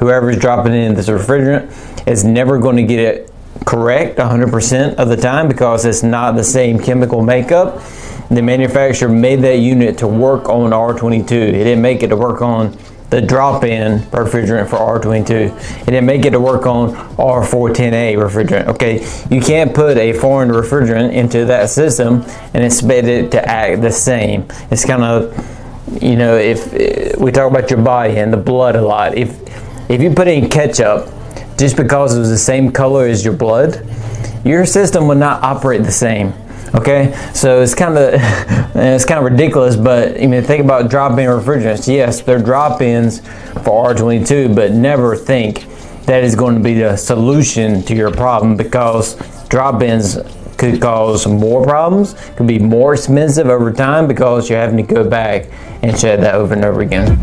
whoever's dropping in this refrigerant is never going to get it correct 100% of the time because it's not the same chemical makeup. The manufacturer made that unit to work on R22. It didn't make it to work on the drop-in refrigerant for R22. It didn't make it to work on R410A refrigerant. Okay, you can't put a foreign refrigerant into that system and expect it to act the same. It's kind of, you know, if eh, we talk about your body and the blood a lot, if if you put in ketchup just because it was the same color as your blood, your system would not operate the same. Okay, so it's kind of it's kind of ridiculous, but I mean, think about drop-in refrigerants. Yes, they're drop-ins for R22, but never think that is going to be the solution to your problem because drop-ins could cause more problems, could be more expensive over time because you're having to go back and check that over and over again.